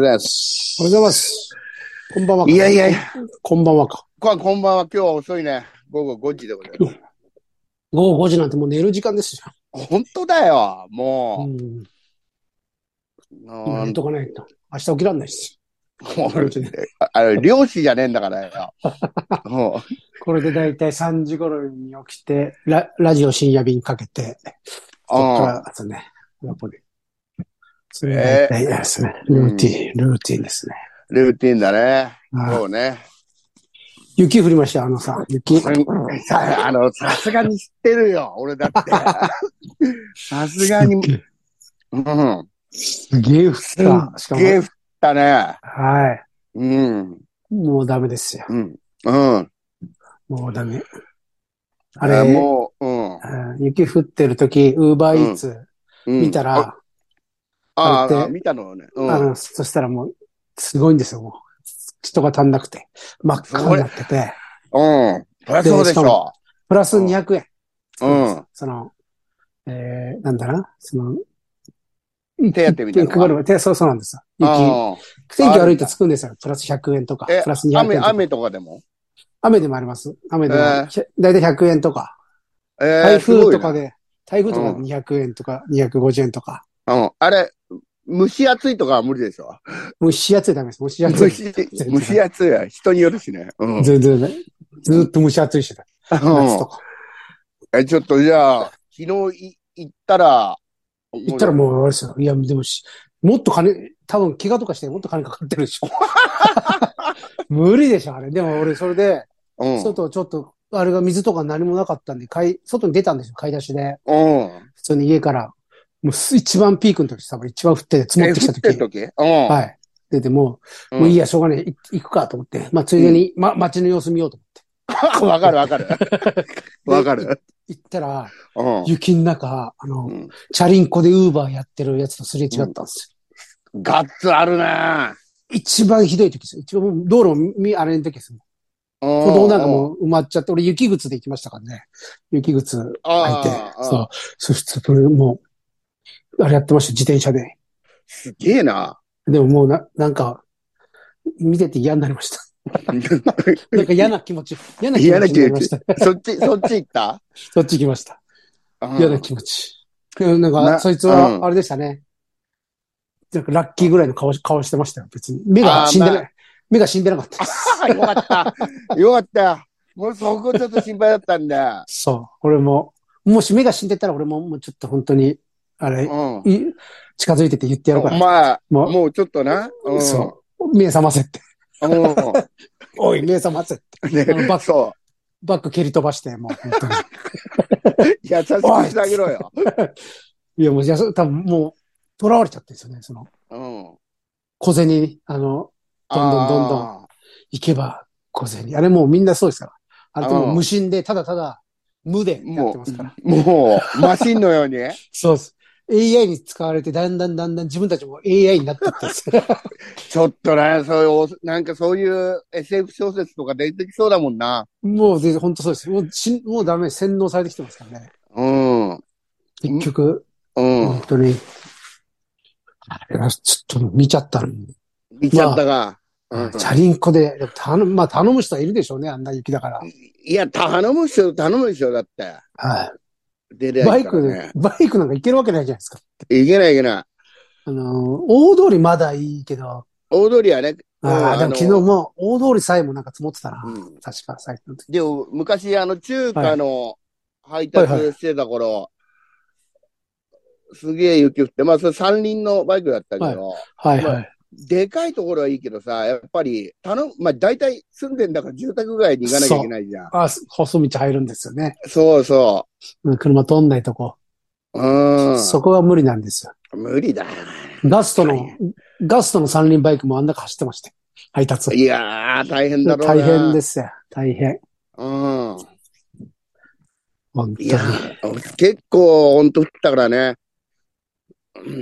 ございます。おはようございます。こんばんはか。いやいやいや。こんばんはか。ここんばんは。今日は遅いね。午後5時でございます。午後5時なんてもう寝る時間ですよ。本当だよ。うもん。う。今寝とかないと。明日起きらんないし。ああれ、漁師じゃねえんだからよ。もこれでだいたい3時頃に起きて、ララジオ深夜便かけて、う。そっかうん。らですね、やっぱり。それが大体ですね、ルーティン、ルーティンですね。ルーティンだね。はいそうね。雪降りました、あのさ、雪。さあの、さすがに知ってるよ。俺だって。さすがに。うん。すげえ降った。しかも、ゲー降ったね。はうん。い。もうダメですよ。うん。うん。もうダメ。ああれ、れ、もう、うん。うん雪降ってる時、ウーバーイーツうん見たら、ああ見たのね。うん。あの、そしたらもう、すごいんですよ、もう。人が足んなくて。真っ赤になってて。うん。そりゃそうでしょプラス200円。うん。その、えー、なんだな、その、手当みたいなる手そうそうなんですよ。雪。あ天気悪いとつくんですよ。プラス100円とか。えプラス200円雨、とか。雨とかでも？雨でもあります。雨でも、だいたい100円とか。えー台風とか。で、台風とかうんで200円とか、250円とか。なうん。あれ、蒸し暑いとかは無理でしょ？蒸し暑いダメです。蒸し暑い。蒸し、暑いは人によるしね。うん。全然ね。ずーっと蒸し暑いしだ。夏とか。え、ちょっとじゃあ、昨日い行ったら、行ったらもうあれですよ。いや、でもし、もっと金、多分怪我とかしてもっと金かかってるでしょ。無理でしょ、あれ。でも俺、それで、う、うん。外ちょっと、あれが水とか何もなかったんで、買い、外に出たんですよ、買い出しで。うん。普通に家から。もうす一番ピークの時、一番降ってて積もってきた時。え降ってる時うん。はい。出てもう、うんもういいや、しょうがない。い行くかと思って。まあ、ついでに、ま、街の様子見ようと思って。わかるわかる。わかる。行ったら、うん。雪の中、あの、うんチャリンコでウーバーやってるやつとすれ違ったんですよ。ガッツあるね。一番ひどい時ですよ。一番道路もみ、あれの時ですよ。歩歩道なんかもう埋まっちゃって、俺雪靴で行きましたからね。雪靴履いてあ。あそう。そして、それもう、あれやってました、自転車で。すげえな。でももうな、なんか、見てて嫌になりました。なんか嫌な気持ち、嫌な気持ちになりました。そっち、そっち行った？そっち行きました。うん嫌な気持ち。うんなんか、なそいつうんは、あれでしたね。なんか、ラッキーぐらいの顔し、顔してましたよ、別に。目が死んでない。あ目が死んでなかったです。あよかった。よかった。もうそこちょっと心配だったんだ。そう。俺も、もし目が死んでたら俺ももうちょっと本当に、あれ、うん。い近づいてて言ってやろうかな。まあ、ももうちょっとな。うん。そう。目覚ませって。うん。おい、目覚ませって。ねバックそバック蹴り飛ばして、もう本当に。う。優しくしてあげろよ。いや、もう、いや、そ多分もう、囚われちゃってるんですよね、その、うん。小銭に、あの、どんどんどんどんあ行けば小銭。あれもうみんなそうですから。あれともうん無心で、ただただ、無でやってますから。う、もう、マシンのように。そうです。AI に使われて、だんだんだんだん自分たちも AI になってってんですよ ちょっとね、そういう、なんかそういう SF 小説とか出てきそうだもんな。もう、で本当そうです。もうし、もうダメ、洗脳されてきてますからね。うん。結局、うん本。当に。あれはちょっと見ちゃったの。見ちゃったが。うんチャリンコで、でも頼む、まあ頼む人はいるでしょうね、あんな雪だから。いや、頼む人、頼む人だって。はい。出りゃバイクいいからねで、バイクなんか行けるわけないじゃないですか。いけないいけない。あの、大通りまだいいけど、大通りはね。ああ、でもの昨日も大通りさえもなんか積もってたな。うん確か、最近の時。でも、昔、あの、中華の配達してた頃、すげえ雪降って、まあ、それ三輪のバイクだったけど、はいはい。でかいところはいいけどさ、やっぱり、頼む、まあ、大体住んでんだから住宅街に行かなきゃいけないじゃん。あ、細道入るんですよね。そうそうん車通んないとこ。う。うん。そこは無理なんですよ。無理だよ。ガストの、ガストの三輪バイクもあん中走ってまして。配達。いやー、大変だろうな。大変ですよ。大変。うん。本当に。いやー、結構、ほんと降ったからね。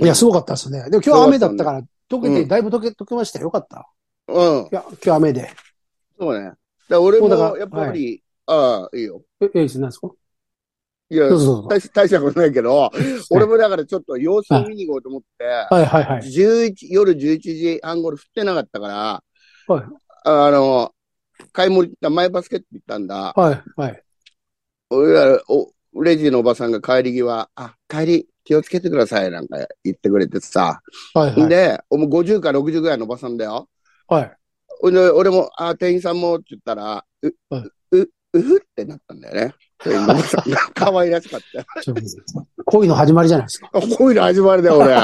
いや、すごかったですね。でも今日雨だったから、溶けて、うんだいぶ溶け、溶けましたよ。よかった。うん。いや、今日雨で。そうね。だ俺もやっぱり、ああ、いいよ。え、え、何ですか？いや。大し大したことないけど、俺もだからちょっと様子を見に行こうと思って、はいはいはい。11夜11時半頃降ってなかったから、はいあの、買い物行った、マイバスケット行ったんだ。はいはい。俺ら、お、レジのおばさんが帰り際、あ、帰り気をつけてくださいなんか言ってくれてさ。はいはい。で、もう50か60ぐらいのおばさんだよ。はい。俺も、あ、店員さんもって言ったら、う、はい、う、うふってなったんだよね。店員のおばさんが 可愛らしかった恋の始まりじゃないですか。こういうの始まりだよ、俺。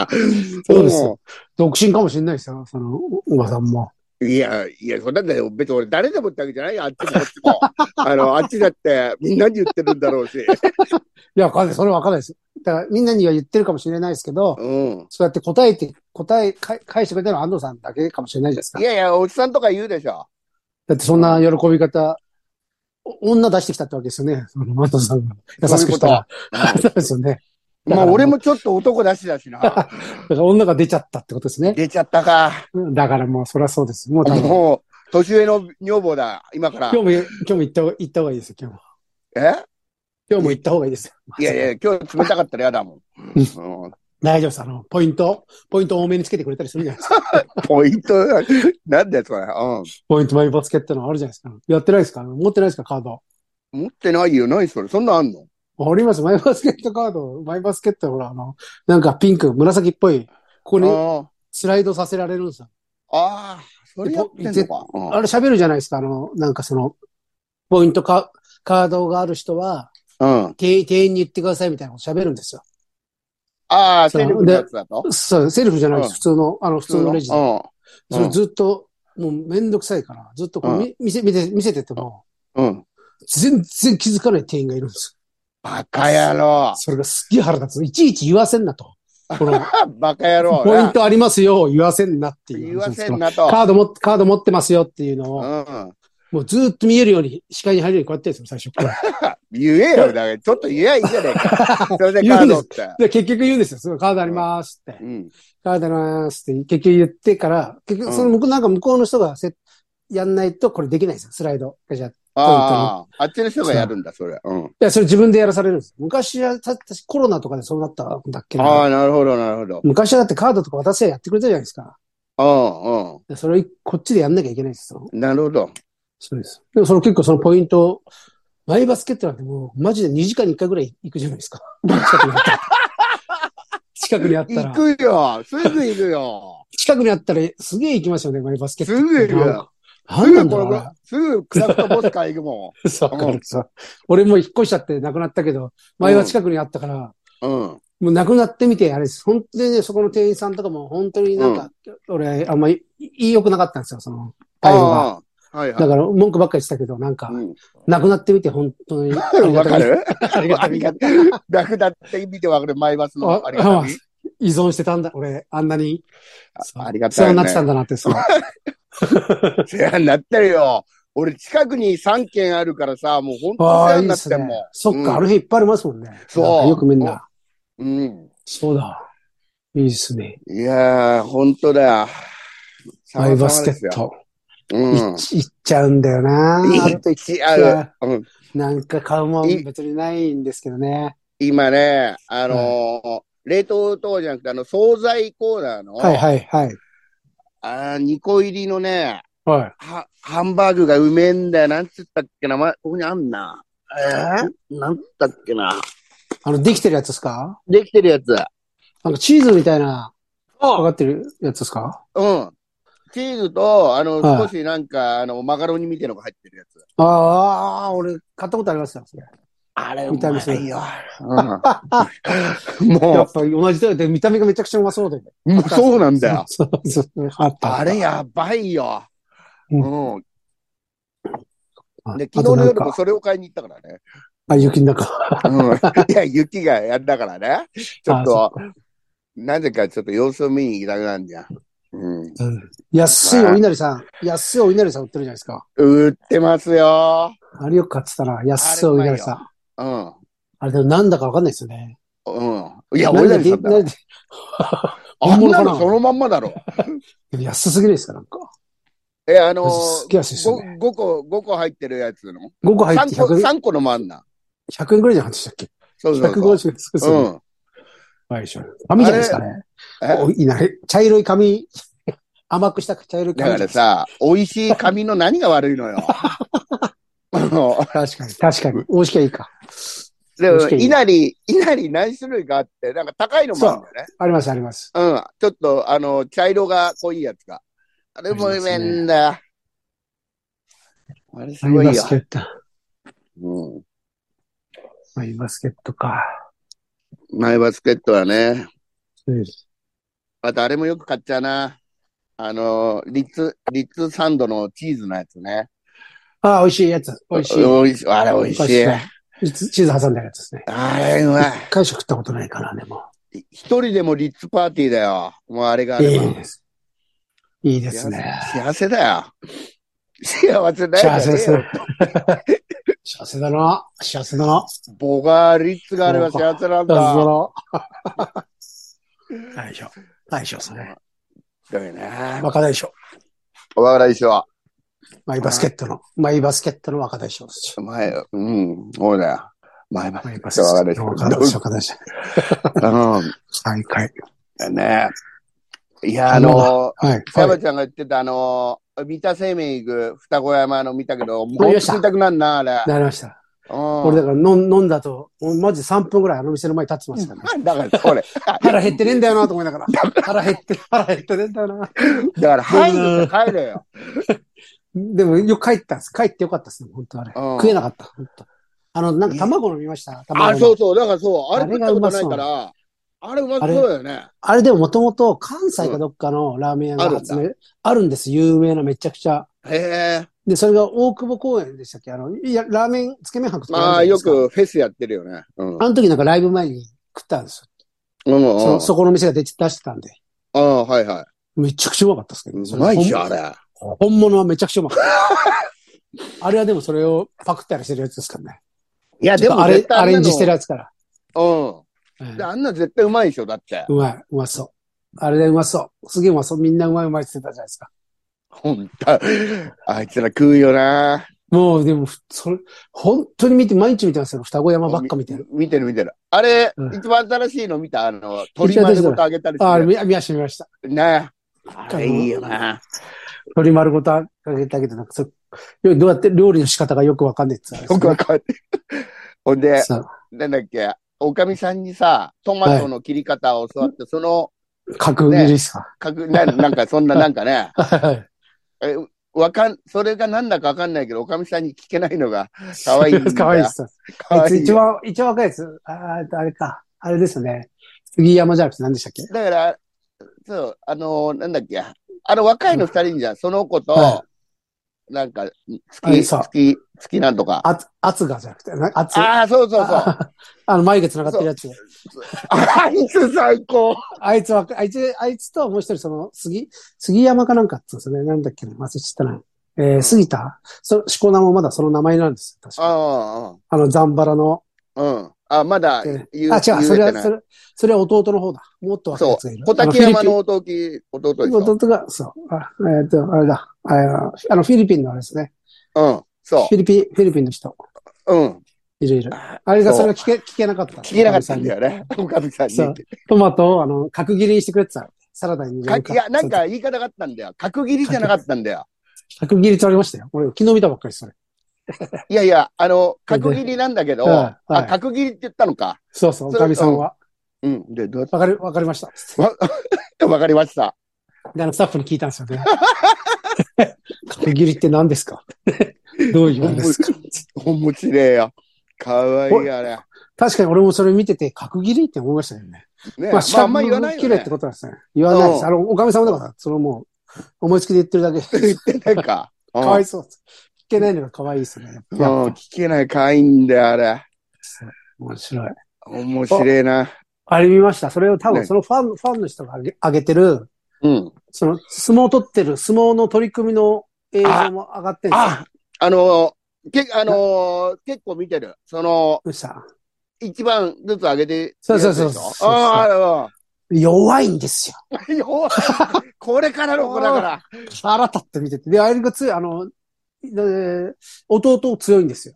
そうですも独身かもしれないですよ、その、おおばさんも。ういや、いや、そんなんだよ。別に俺誰でもってわけじゃないよ。あっちもこっちも。あの、あっちだってみんなに言ってるんだろうし。いや、わかんない。それはわかんないです。だから、みんなには言ってるかもしれないですけど、うん。そうやって答えて、答え、か返してくれたのは安藤さんだけかもしれないじゃないですか？い。やいや、おじさんとか言うでしょ。だってそんな喜び方、お女出してきたってわけですよね。安藤さんが優しくしたら。そう ですよね。まあ、俺もちょっと男出しだしな。だから女が出ちゃったってことですね。出ちゃったか。うんだからもう、そりゃそうです。もう多分、もう、年上の女房だ、今から今。日も、今日も行った方が行った方がいいですよ、今日も。え？今日も行った方がいいですよ。いやいや、今日冷たかったら嫌だもん。うん大丈夫です。あの、ポイント、ポイント多めにつけてくれたりするじゃないですか。ポイント、なんだよ、それ。うポイントマイバスケットのあるじゃないですか。やってないですか持ってないですかカード。ん。持ってないよ、何それ。そんなんあんのあります。マイバスケットカード。マイバスケットほら、あの、なんかピンク、紫っぽい。ここにあスライドさせられるんですよ。あああ、それやってんのか。うんあれ喋るじゃないですか。あの、なんかその、ポイントカカードがある人は、うん。店員店員に言ってくださいみたいなこと喋るんですよ。ああ、セルフのやつだと？そう、セルフじゃないです。うん普通の、あの、普通のレジで。うん。それずっと、もうめんどくさいから、ずっとこう、み見せ、見せ、見せてても、うん。全然気づかない店員がいるんですバカ野郎よ。。それがすっげえ腹立つ。いちいち言わせんなと。この、バカ野郎。ポイントありますよ、言わせんなっていう。言わせんなと。カードも、カード持ってますよっていうのを、うん。もうずっと見えるように、視界に入るようにこうやってるんですよ、最初から。言えよ、だから、ちょっと言えばいいじゃねえか。それでカードって。で、結局言うんですよ。すごいカードありますって。うん。カードありますって、結局言ってから、結局、その向こう、なんか向こうの人がせやんないと、これできないんですよ、スライド。じゃあいああ、あっちの人がやるんだ、それ。うん。や、それ自分でやらされるんです。昔は、た確かコロナとかでそうなったんだっけあな。あ、なるほど、なるほど。昔はだってカードとか渡せばやってくれたじゃないですか。うん、でそれをこっちでやんなきゃいけないですよ。うん。なるほど。そうです。でもその結構そのポイント、マイバスケットなんてもうマジで2時間に1回ぐらい行くじゃないですか。近くにあったら。近くにあった行ら。くよ。すぐ行くよ。近くにあったらすげえ行きますよね、マイバスケット。すぐ行くよすぐこれ、すぐクラフトボスカー行くもな。そう、わかう俺も引っ越しちゃって亡くなったけど、前は近くにあったから、ん。うん。もう亡くなってみて、あれです。本当にね、そこの店員さんとかも本当になんか、俺、あんまり言い良くなかったんですよ、その、対応が。はいはい。だから、文句ばっかりしたけど、なんか、うん亡くなってみて、本当に。わかる？ありがたい ありがたい。楽だって見てわかる、マイバスのあありがたい。依存してたんだ、俺、あんなに。そうありがたいね世話になってたんだなって、そう。世話になってるよ。俺近くに3軒あるからさ、もう本当世ああ、話になってんもん。。そっか、うんある日いっぱいありますもんね。そうよくみんな。うん。そうだ。いいですね。いやー、本当だよ。マイバスケ。ット。うん。いっちゃうんだよな。あるといっ一ある。うん。なんか買うもいん別にないんですけどね。今ね、あのー冷凍等じゃなくて、あの、惣菜コーナーの、はいはいはい。あー2個入りのね、はい。は、ハンバーグがうめえんだよ。なんつったっけな、ま、ここにあんな。えー、なんつったっけな。あの、できてるやつですか？できてるやつ。なんかチーズみたいな、かうかってるやつですか？ん。チーズと、あの、はい少しなんか、あの、マカロニみたいなのが入ってるやつ。ああ、俺、買ったことありますよ、それ。あれ、見た目うまいよ。うん やもっぱり同じだよ。で、見た目がめちゃくちゃうまそうで。う、もうそうなんだよ。そうそうそう。あれやばいよ。ううん。あで、昨日の夜もか、それを買いに行ったからね。あ、雪の中。うん。いや、雪がやんだからね。ちょっあと、なぜかちょっと様子を見に行きたくなるんじゃん。うん。うん安いお稲荷さん、安いお稲荷さん売ってるじゃないですか。売ってますよ。あれよく買ってたら、安いお稲荷さん。うん。あれでもなんだかわかんないですよね。うん。いや、何俺らにさんだ あんなな？のそのまんまだろ。安すぎですか、なんか。え、あのすっげえ安いですよー、ね。5個、5個入ってるやつの5個入って3個、100円、3個のもあんな。100円ぐらいじゃなかったっけ？そうそうそう。150そう。うん。はい、でしょ。髪じゃないですかね。え？おいない。茶色い髪、甘くした茶色いだ髪。からさ、美味しい髪の何が悪いのよ。あの確かに、確かに。美味しきゃいいか。でも、美味しいいなり、いなり何種類かあって、なんか高いのもあるんだよね。あります、あります。うん。ちょっと、あの、茶色が濃いやつが。あれもうめえんだよ。あれすごいよマイバス。ケット。うん。マイバスケットか。マイバスケットはね。うんあと、あれもよく買っちゃうな。あの、リッツ、リッツサンドのチーズのやつね。ああ、美味しいやつ。美味しい。美味しい。あれ美味しい。チーズチーズ挟んだやつですね。あれうまい。一回しか食ったことないかな、でも。一人でもリッツパーティーだよ。もうあれがあれば。いいです。いいですね。幸せだよ。幸せだよ。幸せですね。幸せだな。幸せだな。僕はリッツがあれば幸せなんだ。だぞ。大将。大将ですね。だよね。若大将。若大将。マイバスケットの、マイバスケットの若大将です。前、うん、そうだよ。イバスケットの若大将。将。若大将。うん。はい、はい。ねいや、あの、はい。山ちゃんが言ってたあの、三田生命行く双子山の見たけど、もう見ましたくなるな、あれ。なりました。うん。俺だから飲ん飲んだと、マジ3分ぐらいあの店の前に立ってますからね。だから、それ。腹減ってねえんだよなと思いながら。腹減って、腹減ってねえんだよな。だから、入ると帰れよ。でもよく帰ったんです。帰ってよかったですね、本当あれ。うん食えなかった、本当あの、なんか卵飲みました。卵あ、のそうそう。だからそう。あれ食ったことないから、あれうまそうだよね。あれでももともと関西かどっかのラーメン屋が発明、あるんです。有名なめちゃくちゃ。へえ。で、それが大久保公園でしたっけ？あの、いや、ラーメン、つけ麺博とかまあ、よ。くフェスやってるよね。うん。あの時なんかライブ前に食ったんですうんよ。うん。そ、そこの店が出出してたんで。ああ、はいはめちゃくちゃうまかったですけど、い。うまいっしょ、あれ。れ。本物はめちゃくちゃうまかった。あれはでもそれをパクったりしてるやつですからね。いや、でもあんなのアレンジしてるやつから。うん。うんであんな絶対うまいでしょ、だって。うまい、うまそう。あれでうまそう。すげえうまそう。みんなうまいうまいって言ってたじゃないですか。ほんと。あいつら食うよな。もう、でも、それ、本当に見て、毎日見てますよ。双子山ばっか見てる。見てる見てる。あれ、うん一番新しいの見た？あの、鳥丸ごとあげたりああ見見ました、見ました。る。ねあれいいよな。鳥丸ごとあげてあげて、なんかそれどうやって料理の仕方がよくわかんないって言ってたよくわかんない。ほんで、なんだっけ、おかみさんにさ、トマトの切り方を教わって、その、角切りですか？かくななんかそんななんかね、はい。えわかん、それがなんだかわかんないけど、おかみさんに聞けないのが可愛いんだ よ。かわいいです。かわいい一番、一番若いやつ。ああ、あれか。あれですよね。杉山じゃなくて何でしたっけ？だから、そう、あのなんだっけ、あの若いの二人じゃん、その子と、はなんか、あ月、月、月なんとか。あつ、あつがじゃなくて、なあつ。ああ、そうそうそう。あ あの、眉毛繋がってるやつ。あいつ最高。あいつは、あいつ、あいつともう一人、その、杉、杉山かなんかって言うんですよね。なんだっけな、忘れちゃったな。えー、杉田？そ、しこ名もまだその名前なんですよ。確かああの、ザンバラの。あ、うん。あ、まだえ言う、あ、違う、言それは、それ、それは弟の方だ。もっと若いそやつがいる。う。小竹山の弟き、弟でしょ。弟が、そう。あえっ、と、あれだ。あの、あのフィリピンのあれですね。うん。そフィリピン、フィリピンの人。う。うん。いるいる。あれがそれが聞け、聞けなかった。聞けなかったんだよね。おかみさんに。そうトマトを、あの、角切りにしてくれてた。サラダにいや、なんか言い方があったんだよ。角切りじゃなかったんだよ。角切りってありましたよ。俺、昨日見たばっかりそれ。いやいや、あの、角切りなんだけど、あ、角切りって言ったのか。そうそう、おかみさんは。うん。で、どうやっわかり、わかりました。て わかりました。で、あの、スタッフに聞いたんですよね。角切りって何ですか？どういうのですか？面白いよ。かわいいあれ。確かに俺もそれ見てて、角切りって思いましたよね。ねまあ、まあ、あんま言わないよね綺麗って。ことなんですね。言わないです。うんあの、おかみさんだから、それもう、思いつきで言ってるだけ。言ってないか。かわいそうけないのがかわいいですね。うん。やっうん聞けないかわいいんだよ、あれ。面白い。面白いな。あれ見ました。それを多ね分そのファン、ファンの人が上げ上げてる、うん。その相撲を取ってる、相撲の取り組みの映像も上がってるんですよ。あ、あの、け、あの、結構見てる。その、どうした？一番ずつ上げて。そうそうそうそうあ弱いんですよ。あ、よこれからの子だから。腹立って見てて。で、あれが強い、あの、で弟強いんですよ。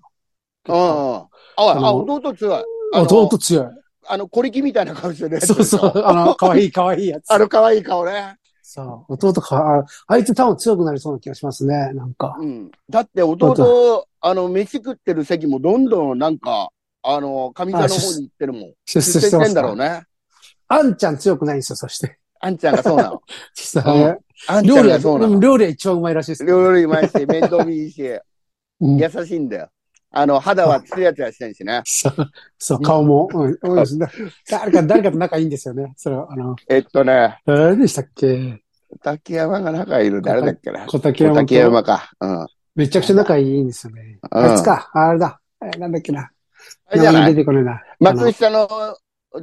うん。あ、あ、あの弟強い。弟強い。あの、小力みたいな顔してるやつそうそう。あの、可愛い 可愛いやつ。あの、可愛い顔ね。そう。弟か、ああいつ多分強くなりそうな気がしますね。なんか。うん。だって弟、あの、飯食ってる席もどんどんなんか、あの、上座の方に行ってるもん。出世してんだろうね。ね。あんちゃん強くないんですよ、そして。あんちゃんがそうなの？実うん際あんちゃんがそうなの？料理は一番うまいらしいです。料理うまいし、面倒見いいし、うん優しいんだよ。あの、肌はツヤツヤしてんしね。そう、そう、顔も。うん、多いですね。誰か、誰かと仲いいんですよね。それは、あの、えっとね、誰でしたっけ？竹山が仲いる誰だっけな？小竹山竹と。山か。うん。めちゃくちゃ仲いいんですよね。うんあいつか。あれだ。えなんだっけな。あれじゃない？出てこないな。幕下の、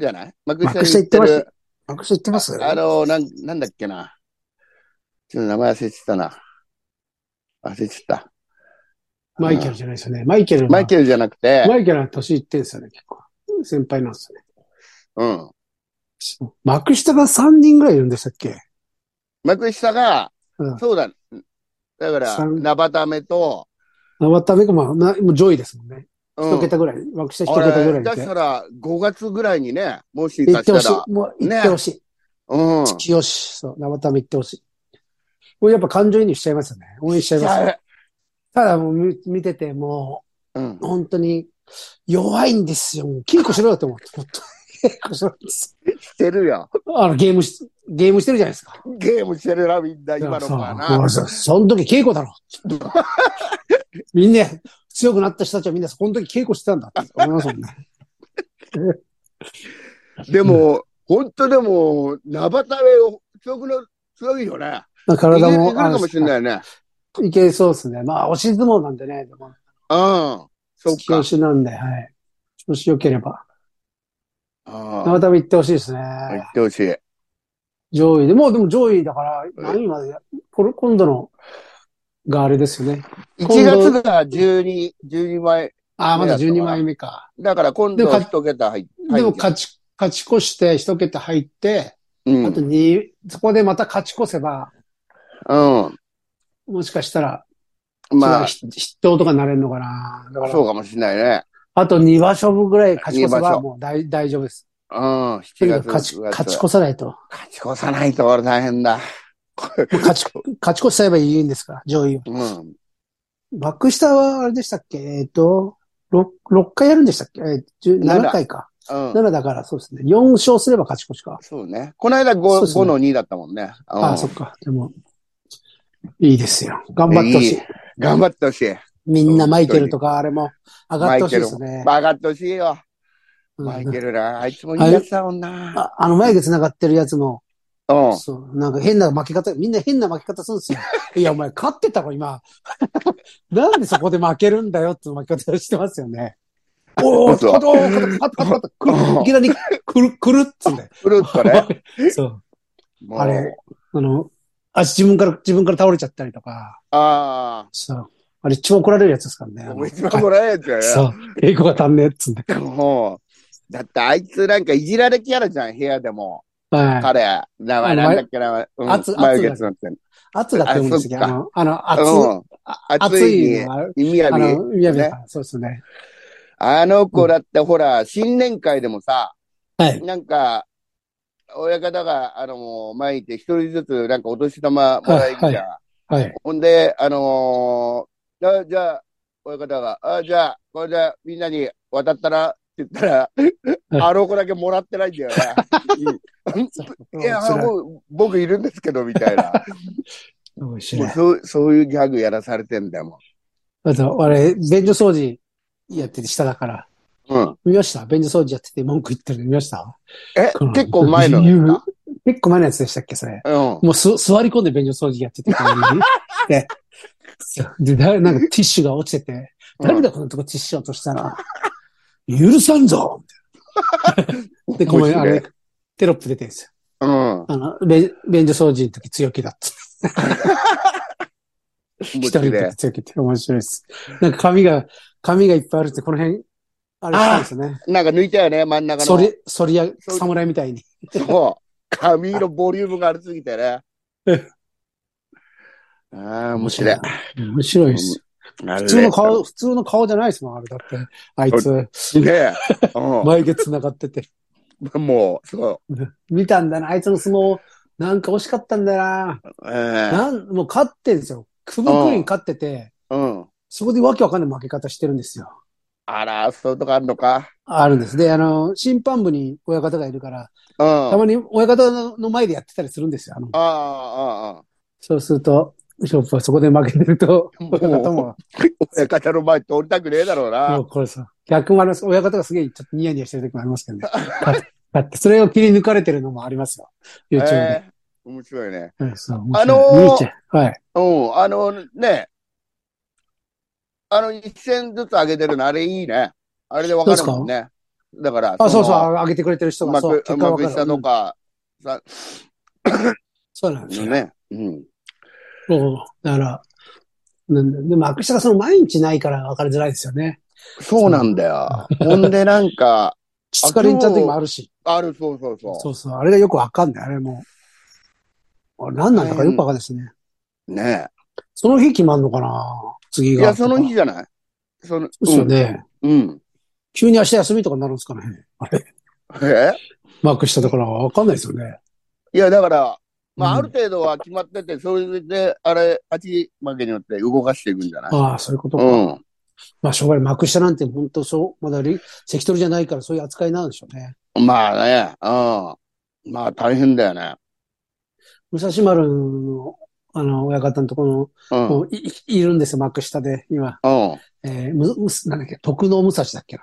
じゃない？幕下行ってる行ってまし。幕下行ってますあの、なん、なんだっけな。ちょっと名前忘れてたな。忘れてた。マイケルじゃないですよね。マイケルはマイケルじゃなくて、マイケルは年いってんですよね、結構。先輩なんですよね。うん。幕下が3人ぐらいいるんでしたっけ？幕下が、うんそうだ。だから、三ナバタメと、生田メコマなもう上位ですもんね。うん一桁ぐらい。幕下一あ桁ぐられ、いいてだした。ら、5月ぐらいにね、もし行ってほしい。もう行ってほしい。うん。よし。そう、生田目行ってほしい。これやっぱ感情移入しちゃいますよね。応援しちゃいます。ただもう見見ててもうんう、。本当に弱いんですよ。もう稽古しろよと思って。稽古しろよしてるよ。あの、ゲームし、ゲームしてるじゃないですか。ゲームしてるな、みんな、今の子はな。そうそうその時稽古だろ。みんな、強くなった人たちはみんなその時稽古してたんだって思いますもんね。でも、本当でも、ナバタメを強くな、強いよね。体も、いけるかもしれないね。いけそうですね。まあ、押し相撲なんでね。でも、うん。そっか。しなんで、はい。調子良ければ。あ生田目行ってほしいですね。言ってほしい。上位で。もうでも上位だから、何位まで、これ今度のがあれですよね。1月が12、12枚。ああ、まだ12枚目か。だから今度一桁入って。でも勝ち、勝ち越して一桁入って、うん。あと2、そこでまた勝ち越せば、うん。もしかしたら、まあ、筆筆頭とかなれるのかな。だから、そうかもしれないね。あと2場所分ぐらい勝ち越せばもう大大丈夫です。うん。7とにか月く勝ち、9月勝ち越さないと。勝ち越さないと俺大変だ。勝ち、勝ち越しちゃえばいいんですから、上位を。うん。幕下はあれでしたっけ？えっ、と、6、6回やるんでしたっけ？えー、10 7回か。うん。7だからそうですね。4勝すれば勝ち越しか。そうね。この間そう 5, ですね5の2だったもんね。うんああ、そっか。でも、いいですよ。頑張ってほしい。いい頑張ってほしい。みんなマイケルとかあれも上がってほしいですね。上がってほしいよ。うんマイケルな。あいつもいいやつだもんな。ああの眉毛繋がってるやつも、うん。そう、なんか変な巻き方、みんな変な巻き方するんですよ。いや、お前勝ってたろ、今。なんでそこで負けるんだよって巻き方してますよね。おお、そう勝った、勝った、勝った、勝った、くるいきなり、くる、くるっつうんだよ。くるっとね。そう。あれあの、あ、自分から、自分から倒れちゃったりとか、あそう。あれ一番怒られるやつですからね。一番もらえるやつよね。そう。英語が足んねえっつうんで。もう、だってあいつなんかいじられキャラじゃん、部屋でも。はい。彼、名前なんだっけな、うんあつ眉毛つなってる。圧だって思うんですけど、あの、あの、圧、うん。あ熱熱いいのは、意味。あの、みやびねだそうですね。あの子だってほら、新年会でもさ、はい。なんか、親方が、あの、前にいて一人ずつなんかお年玉もらえるじゃん。はい。ほんで、あのじゃあ、親方が、あじゃあ、これでみんなに渡ったら言ったら、あの子だけもらってないんだよね。うんいや、もう僕いるんですけど、みたいな。面白い。もうそうそういうギャグやらされてんだよ、もあと、あれ、便所掃除やってて下だから。う。うん。見ました？便所掃除やってて文句言ってるの見ました？え結構前の結構前のやつでしたっけそれ。うん。もうす座り込んで便所掃除やってて。で、で、だなんかティッシュが落ちてて、誰だこのとこティッシュ落としたら、許さんぞみたいなで、このあれ、テロップ出てるんですよ。うん。あの、便便所掃除の時強気だっつって。一人で強気って面白いです。なんか髪が、髪がいっぱいあるって、この辺、あれしたんですよね。なんか抜いたよね、真ん中の。そり、そりや、侍みたいに。そう。髪のボリュームがありすぎてね。ああ、面白い。面白いです。普普通の顔、普通の顔じゃないですもん、あれだって。あいつ、ねえ。う眉毛繋がってて。ん。もう、そ見たんだな、あいつの相撲、なんか惜しかったんだよな。う。ええなん、もう勝ってんですよ。クブクリン勝ってて、うん。そこでわけわかんない負け方してるんですよ。あら、そういうとこあるのか。あるんです。で、あの、審判部に親方がいるから、うん。たまに親方の前でやってたりするんですよ。あの、ああ、ああ、ああ。そうすると、ショップはそこで負けてると、親方も、親方の前通りたくねえだろうもなう。これさ、逆もあります。親方がすげえちょっとニヤニヤしてる時もありますけどね。だって、それを切り抜かれてるのもありますよ。YouTube で。ええ面白いね。うんそうあのーはい。うん、あのね、あの一戦ずつ上げてるの、あれいいね。あれでわかるもんね。だから、あ、そうそう、の上げてくれてる人が、そう、幕結果わかる。幕下うんとか、さ、そうなんですよ。ね。うん。そう。だから、なんで、でも幕下がその毎日ないから分かりづらいですよね。そうなんだよ。ほんでなんか、きつかれんちゃう時もあるし。ある、そうそうそう。そうそう。あれがよくわかんない。あれもう。あれ何なんだかよくわかんないですね。ねその日決まんのかな？次が。いや、その日じゃない？その、そうですよね。うん。うん。急に明日休みとかになるんですかね？あれ。え？幕下だからわかんないですよね。いや、だから、まあ、うんある程度は決まってて、それで、あれ、勝ち負けによって動かしていくんじゃない？ああ、そういうことか。うん。まあ、しょうがない。幕下なんて本当そう、まだリ関取じゃないからそういう扱いなんでしょうね。まあね、うん。まあ、大変だよね。武蔵丸の、あの、親方のところうん。の、いいいるんですよ、幕下で、今。うん。えーむ、むす、なんだっけ、徳能武蔵だっけな。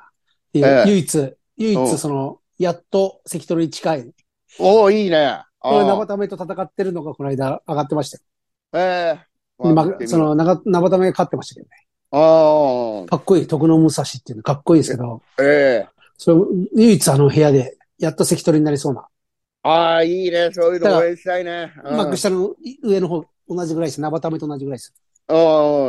ええ唯一、唯うん一その、やっと関取に近い。おおいいね。これ、うん生ためと戦ってるのがこの間上がってましたよ。ええでまその、長生ためが勝ってましたけどね。ああ、かっこいい、徳能武蔵っていうのかっこいいですけど、ええそれ、唯一あの部屋で、やっと関取になりそうな。ああ、いいね。そういうの応援したいね。うん幕下の上の方、同じぐらいです。生ためと同じぐらいです。う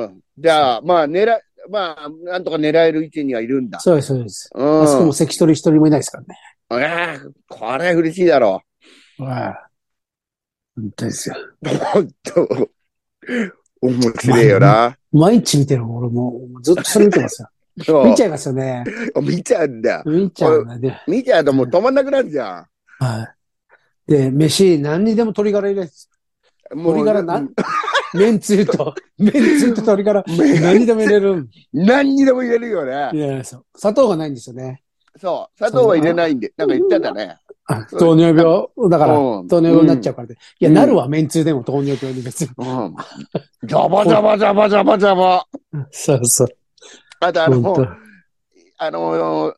ん。じゃあ、まあ、狙い、まあ、なんとか狙える位置にはいるんだ。そうです、そうです。うん。あそこも関取一人もいないですからね。ええこれ嬉しいだろはい。本当ですよ。う。本当面白いよな。毎日見てる俺もうずっとそれ見てますよ。見ちゃいますよね。見ちゃうんだよ。見ちゃうんだね。見ちゃうともう止まんなくなるじゃはい。で、飯、何にでも鶏ガラ入れです。ん。もう鶏ガラな、めんつゆと、めんつゆと鶏ガラ、何にでも入れる。何にでも入れるよねい。や、そう。砂糖がないんですよね。そう。砂糖は入れないんで、なんか言ってたね。あ 糖尿病、だから、うん糖尿病になっちゃうからで。いや、うんなるわ、めんつゆでも糖尿病に別に。うん。ジャバジャバジャバジャバジャバ。そうそう。あとあの、あの、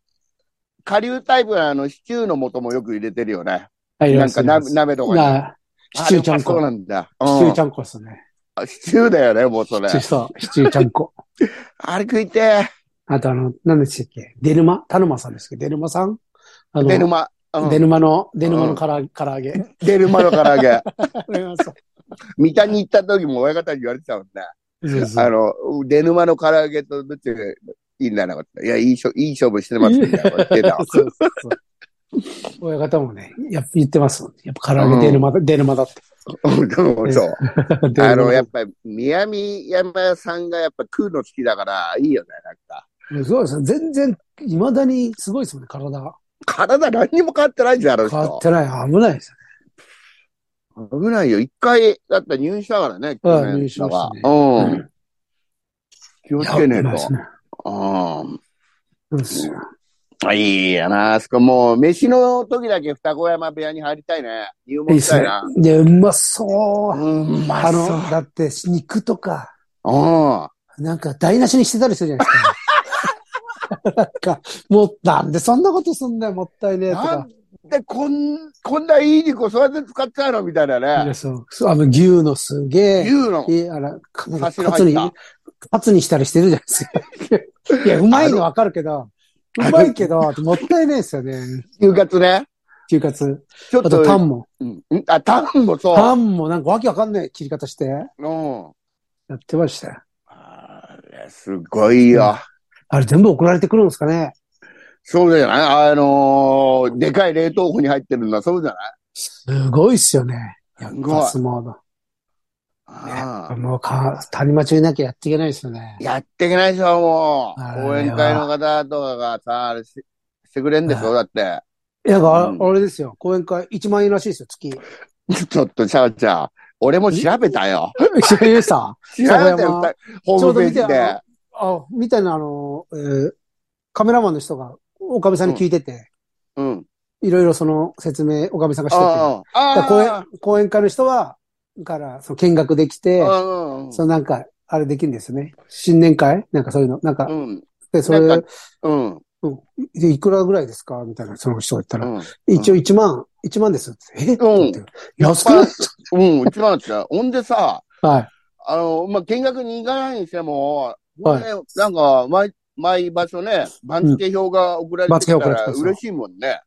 下流タイプのあのシチューの素もよく入れてるよね。入りなんか鍋とかシチューちゃんこ。そうなんだ。シチューちゃゃんこですね。ん。シチューだよね、もうそれシ。チューそう、シチューちゃんこ。あれ食いてあとあの、何でしたっけ？デルマ？田沼さんですけど、デルマさん？あー。の、デルマ。うんデルマの、デルマのから唐揚げ。デルマの唐揚げ。三田に行った時も親方に言われてたもんね。あの、デヌマの唐揚げとどっちがいいんだなかった。いや、いい勝いい勝負してますみたいなこと言ってたわ。そうそうそう。親方もね、やっぱ言ってますもん。やっぱ唐揚げデルマだ、デルマだって。うん そう。あの、やっぱり、宮見山さんがやっぱ食うの好きだから、いいよね、なんか。そうですね。全然、未だにすごいですもんね、体が。体何にも変わってないじゃん、あの人。変わってない。危ないです危ないよ。一回、だったら入院したからね、ああ去年入院しましたねうん。気をね。つけねえと。ね。うん。あいいやな、あそこもう、飯の時だけ二子山部屋に入りたいね。入いい門したいな。。で、うまそう。うん、まあの、だって、肉とか、うん。なんか台無しにしてたりするじゃないですか。なんか、もう、なんでそんなことすんだよ、もったいねえとなかん。で、こん、こんないい肉をそうやって使っちゃうのみたいないやね。そう。そうあの、牛のすげえ、言うの。え、あら、カツにカツにしたりしてるじゃないですか。いや、うまいのわかるけど、うまいけど、もったいないですよね。牛カツね。牛カツ。ちょっと。あと、タンも。うん。んあ、タンもそう。タンもなんかわけわかんない切り方して、うん。やってましたよ。あれ、すごいよ。あれ全部送られてくるんですかね？そうじゃないあのーでかい冷凍庫に入ってるのはそうじゃない？すごいっすよね。やっすごいぱ相撲の。ああもうか、谷町いなきゃやっていけないですよね。やっていけないでしょ、もう。講演会の方とかがさ、あれししてくれんでしょ、だって。いや、あれですよ。講演会1万円らしいですよ、月。ちょっと、ちゃうちゃう。俺も調べたよ。調べた？よ、ホームページで。あ、みたいな、あの、えーカメラマンの人が、おかみさんに聞いてて、うん。いろいろその説明、おかみさんがしてて、ああ、講あ演、講演会の人は、から、その見学できて、そのなんか、あれできるんですよね。新年会？なんかそういうの。なんか、うん。で、それうん。で、いくらぐらいですか？みたいな、その人が言ったら、うん。一応1万、1万ですって。え、うん安くない？うん、一番だった。ほんでさ、はい。あの、まあ、見学に行かないにしても、はいねなんか、毎、毎場所ね、番付表が送られてきたら嬉しいもんね。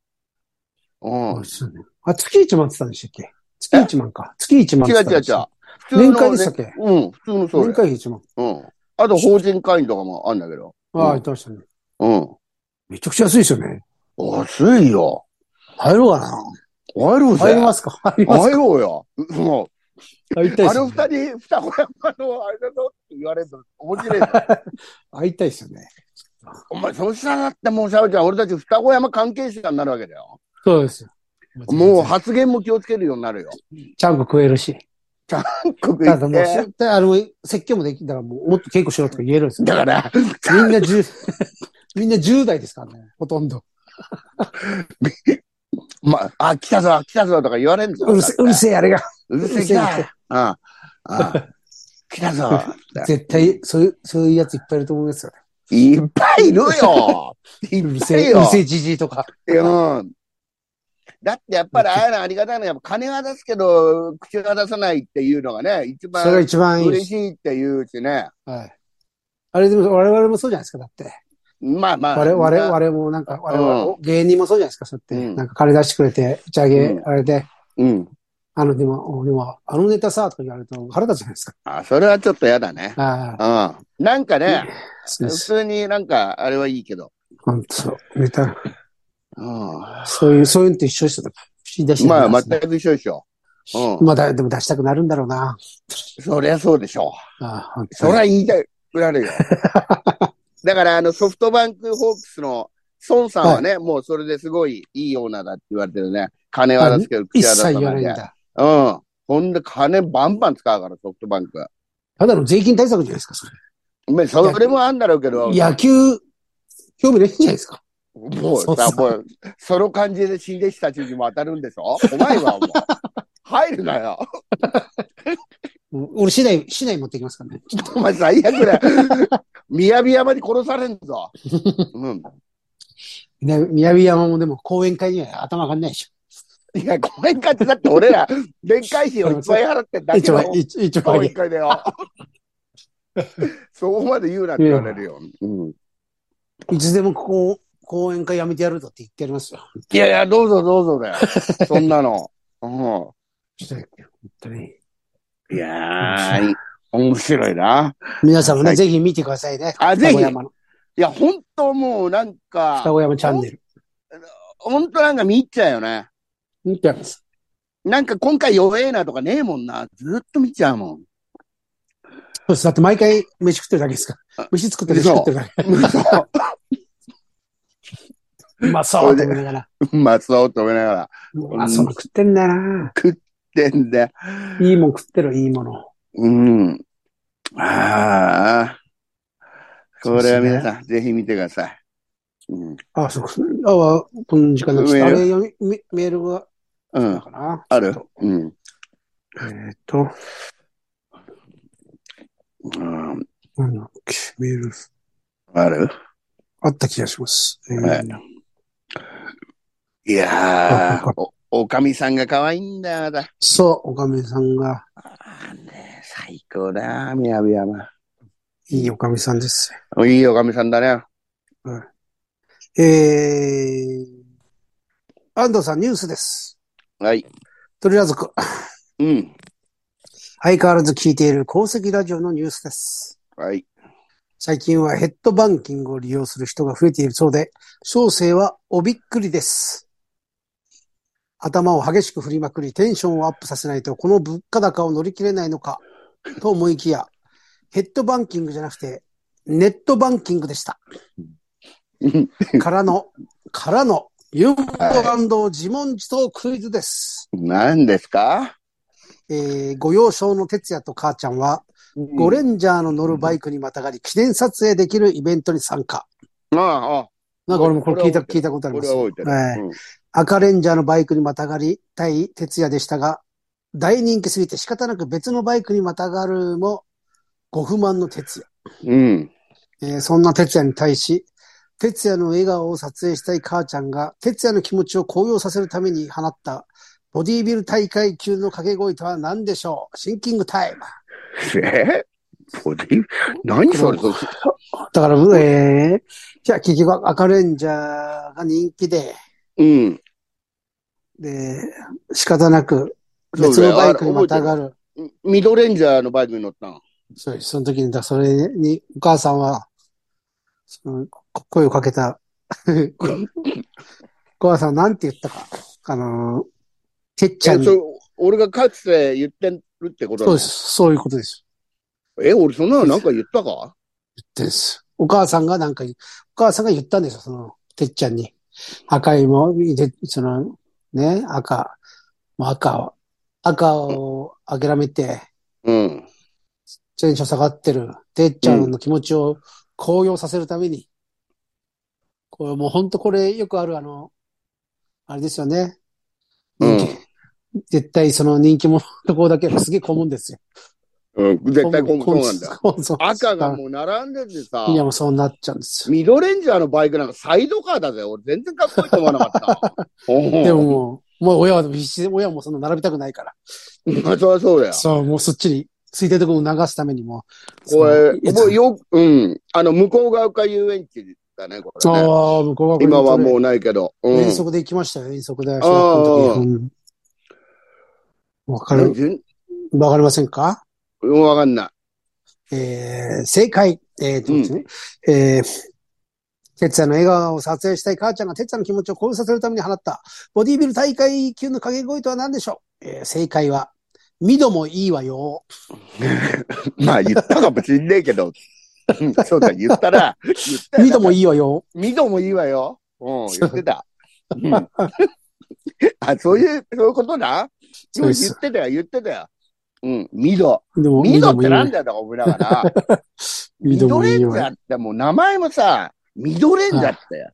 うん。そうあ、月1万って言ったんでしたっけ？月1万か。月1万違う違う違う。普通の年会でしたっけ？うん、普通のそう年会費1万。うん。あと、法人会員とかもあるんだけど。ああ、うん言ってましたね。うん。めちゃくちゃ安いですよね。安いよ。入ろうかな。入ろうぜ。入りますか？入ります入かろうよ。も う、入りたいですよ、あの二ね。人、二子山のあれだぞって言われると面白いぞ。入りたいですよね。お前、そしたらだってもう、シャオちゃん、俺たち二子山関係者になるわけだよ。そうですよ。もう発言も気をつけるようになるよ。ちゃんと食えるし。国ただもう、行って。しあの、説教もでき、だからもう、もっと稽古しろとか言えるんですよ。だから、みんな10、みんな10代ですからね。ほとんど。まあ、来たぞ、来たぞとか言われるんですよ。うるせ、うるせえ、あれが。うるせえ、来うるせえた。ああ、ああ来たぞ。絶対、そういう、そういうやついっぱいいると思いますよ。いっぱいいるよ。いうっぱるせえ、うる。せえじじいとか。うん。だってやっぱりああいうのありがたいのは、やっぱ金は出すけど、口は出さないっていうのがね、一それが番一番いい嬉し。しいっていうしね。はい。あれでも、我々もそうじゃないですか、だって。まあまあ。我々、我々もなんか、我々、芸人もそうじゃないですか、そうやって。うんなんか金出してくれて、打ち上げ、うんあれで、うん。あの、でも、でも、あのネタさ、とか言われると腹立つじゃないですか。あ、それはちょっと嫌だね。ああ。うん。なんかね、普。通になんか、あれはいいけど。本当そう。ネタ、うん。そういう、そういうのと一緒ですよ。口出してまあ、全く一緒でしょ。うん。まあ、だでも出したくなるんだろうな。そりゃそうでしょう。ああ、そりゃ言いたくなるよ。だから、あの、ソフトバンクホークスの孫さんはね、もうそれですごいいいオーナーだって言われてるね。金は出すけど、一口は出さ切言わないんだ。うん。ほんで、金バンバン使うから、ソフトバンク。ただの税金対策じゃないですか、それ。まあ、それもあんだろうけど、野球、興味ないんじゃないですか。もうさ、もう、その感じで死んでしたちにも当たるんでしょ？怖いわ、もう。入るなよ。う ん俺、市内、市内持ってきますからね。お前最悪だよ。宮城山に殺されんぞ。うん。ね、宮城山もでも講演会には頭上がんないでしいや、講演会ってだって俺ら、年会費をいっぱい払ってんょ。だけど一番、、一一番だよ。そこまで言うなって言われるよ。うん。いつでもここ、講演会やめてやるぞって言ってやりますよ。いやいや、どうぞどうぞだよ。そんなの。う本当に。ん。いやー、面白いな。皆さんもね、はいぜひ見てくださいね。あぜひいや、本当もうなんか双、子山チャンネル。本当なんか見入っちゃうよね。見てます。なんか今回弱えなとかねえもんな。ずっと見ちゃうもん。そうです。だって毎回飯食ってるだけですから。飯作って飯食ってるだけ。そううまそうって思いながら。うまそうと思いながら。うまそう食ってんだよな。でんで。いいもん食ってる、いいもの。うん。ああ。これは皆さん、ぜひ見てください。うん。あ、そうですね。あ、この時間になっちゃった。あれ読み、メメールが、うん。かな。ある？うん。とえーっと、うん。なんだっけ、メール、ある？あった気がします。えーはいいやー、お、おかみさんが可愛いんだよ、まだ。そう、おかみさんが、あーね、最高だ、みやび山。いいおかみさんです。いいおかみさんだね。えー、安藤さんニュースです。はい。とりあえずく、うん。相変わらず聞いている鉱石ラジオのニュースです。はい。最近はヘッドバンキングを利用する人が増えているそうで、小生はおびっくりです。頭を激しく振りまくり、テンションをアップさせないと、この物価高を乗り切れないのか、と思いきや、ヘッドバンキングじゃなくて、ネットバンキングでした。からの、からの、ユンボ自問自答クイズです。何ですか？えー、ご幼少の哲也と母ちゃんは、ゴレンジャーの乗るバイクにまたがり、記念撮影できるイベントに参加。ああ、ああなんか俺もこれ聞いた、聞いたことあります。俺は覚えてる。はいうん赤レンジャーのバイクにまたがりたい哲也でしたが、大人気すぎて仕方なく別のバイクにまたがるも、ご不満の哲うん。也。えーそんな哲也に対し、哲也の笑顔を撮影したい母ちゃんが、哲也の気持ちを高揚させるために放った、ボディービル大会級の掛け声とは何でしょう？シンキングタイム。え？ボディ何それ？そ だから、えー、じゃあ結局赤レンジャーが人気で、うん。で、仕方なく別のバイクにまたがる。ミドレンジャーのバイクに乗ったの？そうです。その時に、だそれに、お母さんは、声をかけた。お母さんなんて言ったか？あの、てっちゃんに。俺がかつて言ってるってことなの？そうです。そういうことです。え、俺そんなのなんか言ったか？言ってです。お母さんがなんかお母さんが言ったんですよ、その、てっちゃんに。赤いも、でその、ね、赤、もう赤を、赤を諦めて、うん。テンション下がってる、てっちゃんの気持ちを高揚させるために、これもう本当これよくあるあの、あれですよね。うん絶対その人気者のところだけはすげえ混むんですよ。うん、絶対今そうなんだ。そうそう赤がもう並んでてさい、やもうそうなっちゃうんですよ。ミドレンジャーのバイクなんかサイドカーだぜ。俺全然かっこいいと思わなかった。でももう、もう親は必死で、親もその並びたくないから。そりゃそうだよ。そう、もうそっちに、ついてるところを流すためにも。これ、もうよ、うん。あの、向こう側か遊園地だね、これね。ああ、向こうが今はもうないけど。うん。遠足で行きましたよ、遠足で。小学校わかる？全？わかりませんか？然わかんない。えー、正解。えー、とですね。えー、哲也の笑顔を撮影したい母ちゃんが哲也の気持ちを興奮させるために放った、ボディービル大会級の掛け声とは何でしょう？えー、正解は、ミドもいいわよ。まあ言ったかもしんねえけど。う んそうだ、言ったな。言ったよミドもいいわよ。ミドもいいわよ。うん、言ってた。うん、あ、そういう、そういうことだそう言ってたよ、言ってたよ。うん、ミド。ミドってなんだよ、とか思いながら。ミド。レンジャーってもう名前もさ、ミドレンジャーって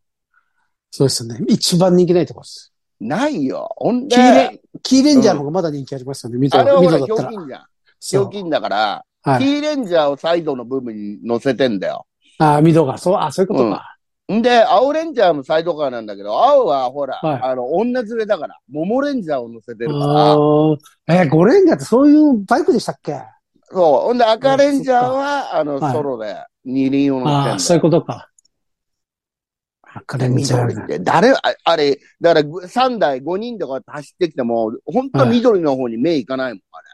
そうですよね。一番人気ないところです。ないよ。ほんでキーレ、キーレンジャーの方がまだ人気ありますよね。ミドあれはほら。ひょうきんじゃん。ひ。ょうきんだから、はい。キーレンジャーをサイドの部分に乗せてんだよ。あ、ミドが。そう、あ、そういうことか。んで、青レンジャーもサイドカーなんだけど、青はほら、はいあの、女連れだから、桃レンジャーを乗せてるから、あーえー、ゴレンジャーってそういうバイクでしたっけ？そう。ほんで、赤レンジャーは、あの、はいソロで二輪を乗ってんだよああ、そういうことか。赤レンジャー緑って、誰、ああれ、だから3台5人とか走ってきても、本当は緑の方に目いかないもん、あれ。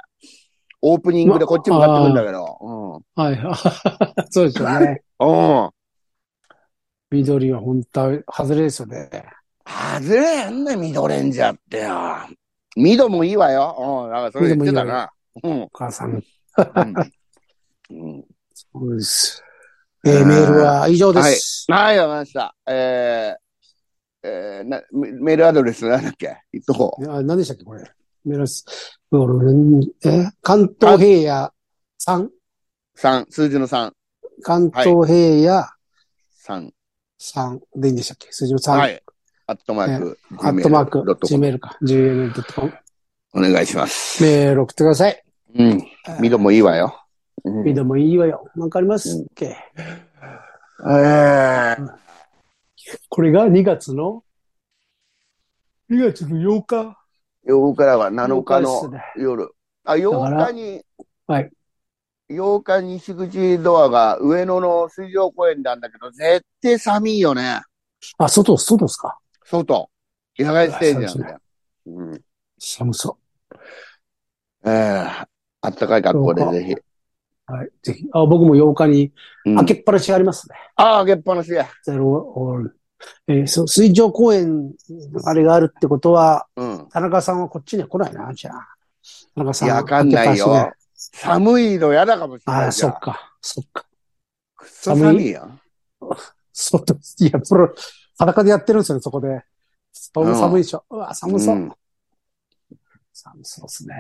オープニングでこっち向かってくんだけど。はい。そうですよね。うん。うん。緑は本当は外れですよね。外れやんね、ミドレンジャーってよ。ミドもいいわよ。うん。だからそれ言ってたな。うん。お母さん。うんうん。そうです。えー、メールは以上です。はい、わかりました。えー、えー、な、メメールアドレスなんだっけ？言っとこう。あ何でしたっけ、これ？メールです。俺え関東平野3、3、数字の3、関東平野3。3でいいんでしたっけ？数字の3。はい。アットマーク、アットマーク、gmail か。gmail.com。お願いします。メール送ってください。うん。ミドもいいわよ。うんミドもいいわよ。わかりますっけ、えー、これが2月の ?2 月の8日？8日だから7日8の日ですね夜。あ、8日に、はい。8日西口ドアが上野の水上公園なんだけど、絶対寒いよね。あ、外、外ですか？外。野外ステージなんだよ。うん。寒そえー、あったかい格好でぜひ。う。はい。ぜひ。あ、僕も8日にうん開けっぱなしありますね。ああ、開けっぱなしや。ゼロオール。えーそう、水上公園、あれがあるってことは、うん。田中さんはこっちには来ないな、じゃあ。田中さんいや、わかんないよ開けっぱなし。寒いの嫌だかもしれああ、ないじゃん。そっか。そっか。くっそ寒いやん。そうと、いや、プロ、裸でやってるんですよね、そこで。そうん寒いでしょ。うわ、寒そう。うん寒そうですね。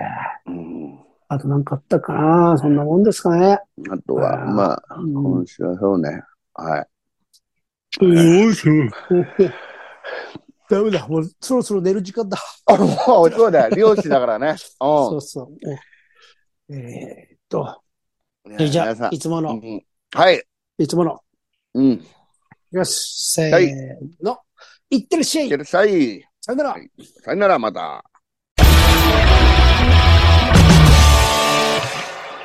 うんあとなんかあったかなそんなもんですかね。あとは、まあ、うん今週はそうね。はい。うん、ダメだ。もうそろそろ寝る時間だ。あ、もう、そうだよ。漁師だからね。そううそう。おえーっと、ん。じゃあ、いつもの、うんはい。いつもの。うん。よし、せはいーの。いってらっしゃいいってらっしゃい。さよならさよなら、また。